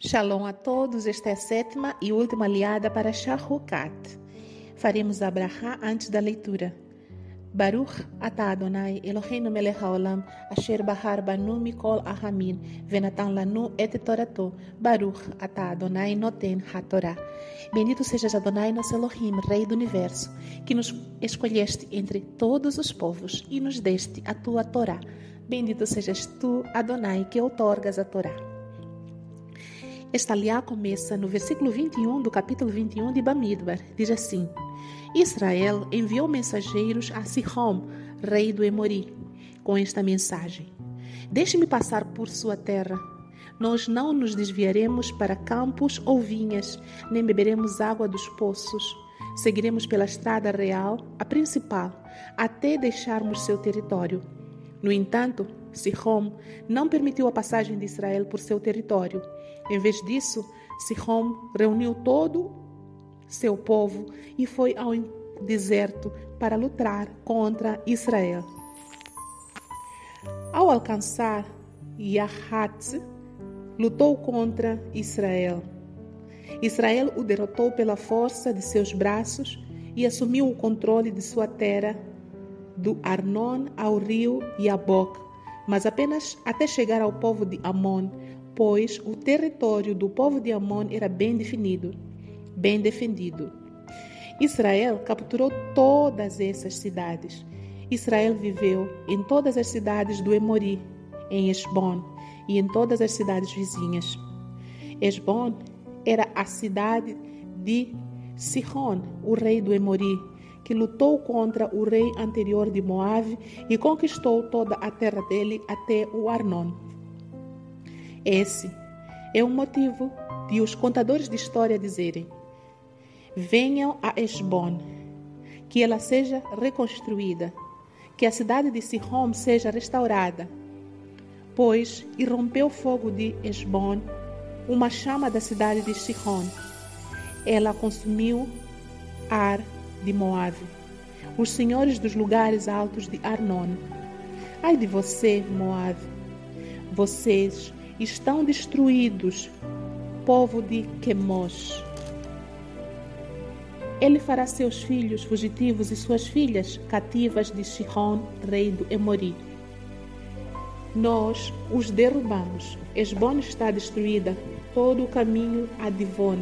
Shalom a todos, esta é a sétima e última aliada para Shahukat. Faremos a Brahá antes da leitura. Baruch atah Adonai Eloheinu melech haolam asher bahar banu mikol ahamin venatan lanu et torato Baruch atah Adonai noten hatorá. Bendito sejas Adonai nosso Elohim, Rei do Universo, que nos escolheste entre todos os povos e nos deste a tua Torá. Bendito sejas tu, Adonai, que outorgas a Torá. Esta aliá começa no versículo 21 do capítulo 21 de Bamidbar. Diz assim: Israel enviou mensageiros a Sihom, rei do Emori, com esta mensagem: Deixe-me passar por sua terra. Nós não nos desviaremos para campos ou vinhas, nem beberemos água dos poços. Seguiremos pela estrada real, a principal, até deixarmos seu território. No entanto, Sihom não permitiu a passagem de Israel por seu território em vez disso, Sihom reuniu todo seu povo e foi ao deserto para lutar contra Israel. Ao alcançar Yahat, lutou contra Israel. Israel o derrotou pela força de seus braços e assumiu o controle de sua terra do Arnon ao rio Yabok, mas apenas até chegar ao povo de Amon, pois o território do povo de Amon era bem definido, bem defendido. Israel capturou todas essas cidades. Israel viveu em todas as cidades do Emori, em Esbon e em todas as cidades vizinhas. Esbon era a cidade de Sihon, o rei do Emori, que lutou contra o rei anterior de Moabe e conquistou toda a terra dele até o Arnon. Esse é o motivo de os contadores de história dizerem: Venham a Esbon, que ela seja reconstruída, que a cidade de Sihom seja restaurada. Pois irrompeu o fogo de Esbon, uma chama da cidade de Sihon. Ela consumiu Ar de Moabe, os senhores dos lugares altos de Arnon. Ai de você, Moabe! Vocês estão destruídos, povo de Quemos. Ele fará seus filhos fugitivos e suas filhas cativas de Shihon, rei do Emori. Nós os derrubamos. Esbon está destruída, todo o caminho a Divon.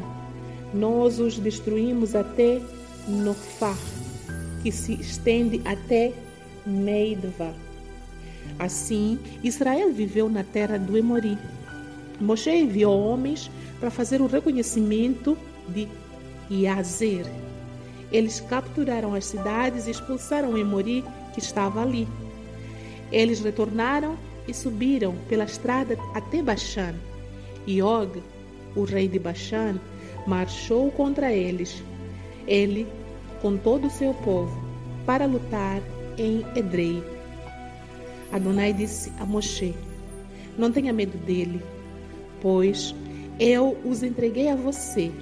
Nós os destruímos até Nofar, que se estende até Meidva. Assim, Israel viveu na terra do Emori. Moshe enviou homens para fazer o reconhecimento de Iazer. Eles capturaram as cidades e expulsaram o Emori que estava ali. Eles retornaram e subiram pela estrada até Bashan. E Og, o rei de Bashan, marchou contra eles, ele com todo o seu povo, para lutar em Edrei. Adonai disse a Moshe: Não tenha medo dele, pois eu os entreguei a você,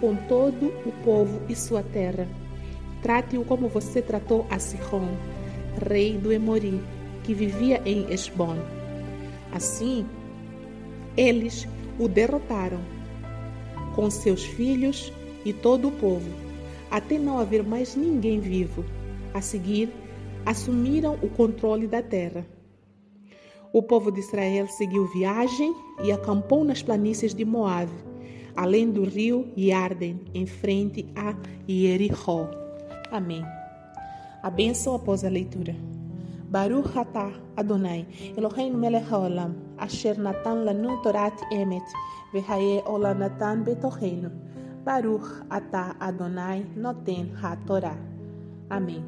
com todo o povo e sua terra. Trate-o como você tratou a Sihon, rei do Emori, que vivia em Esbon. Assim, eles o derrotaram, com seus filhos e todo o povo, até não haver mais ninguém vivo. A seguir, assumiram o controle da terra. O povo de Israel seguiu viagem e acampou nas planícies de Moab, além do rio Yarden, em frente a Jericó. Amém. A bênção após a leitura. Baruch atah Adonai, Eloheinu melech asher natan lanu torat emet, vehaye olanatan betochenu. Baruch atah Adonai noten ha-torah. Amém.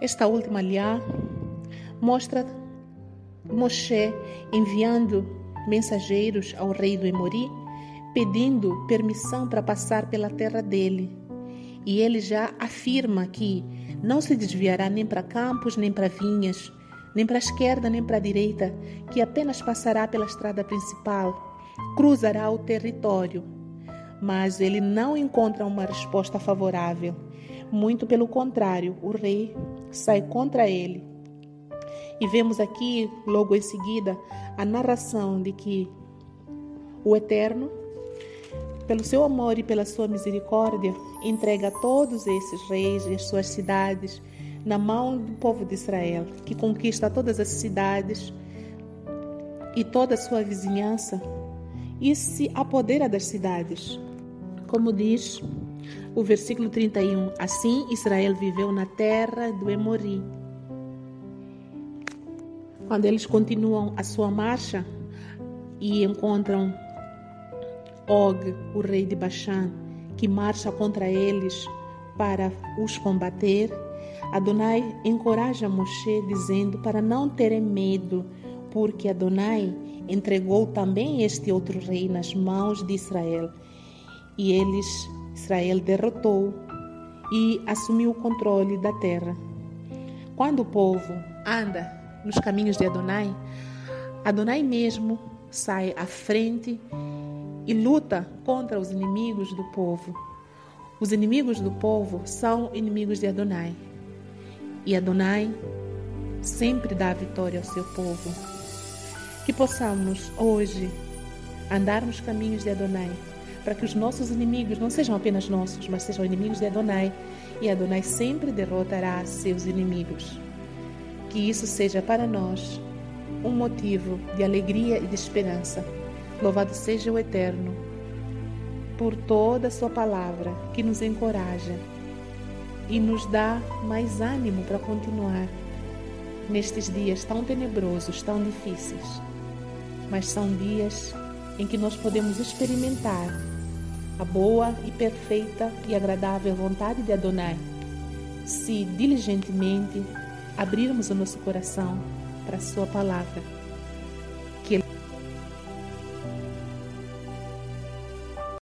Esta última liá mostra Moshe enviando mensageiros ao rei do Emori, pedindo permissão para passar pela terra dele. E ele já afirma que não se desviará nem para campos, nem para vinhas, nem para a esquerda, nem para a direita, que apenas passará pela estrada principal, cruzará o território. Mas ele não encontra uma resposta favorável. Muito pelo contrário, o rei sai contra ele. E vemos aqui, logo em seguida, a narração de que O Eterno, pelo seu amor e pela sua misericórdia, entrega todos esses reis e as suas cidades na mão do povo de Israel, que conquista todas as cidades e toda a sua vizinhança e se apodera das cidades. Como diz o versículo 31, assim Israel viveu na terra do Emori. Quando eles continuam a sua marcha e encontram Og, o rei de Bashan, que marcha contra eles para os combater, Adonai encoraja Moshe dizendo para não terem medo, porque Adonai entregou também este outro rei nas mãos de Israel. E eles, Israel derrotou e assumiu o controle da terra. Quando o povo anda nos caminhos de Adonai, Adonai mesmo sai à frente e luta contra os inimigos do povo. Os inimigos do povo são inimigos de Adonai. E Adonai sempre dá vitória ao seu povo. Que possamos hoje andar nos caminhos de Adonai, para que os nossos inimigos não sejam apenas nossos, mas sejam inimigos de Adonai, e Adonai sempre derrotará seus inimigos. Que isso seja para nós um motivo de alegria e de esperança. Louvado seja o Eterno por toda a Sua palavra que nos encoraja e nos dá mais ânimo para continuar nestes dias tão tenebrosos, tão difíceis. Mas são dias em que nós podemos experimentar a boa e perfeita e agradável vontade de Adonai, se diligentemente abrirmos o nosso coração para a Sua palavra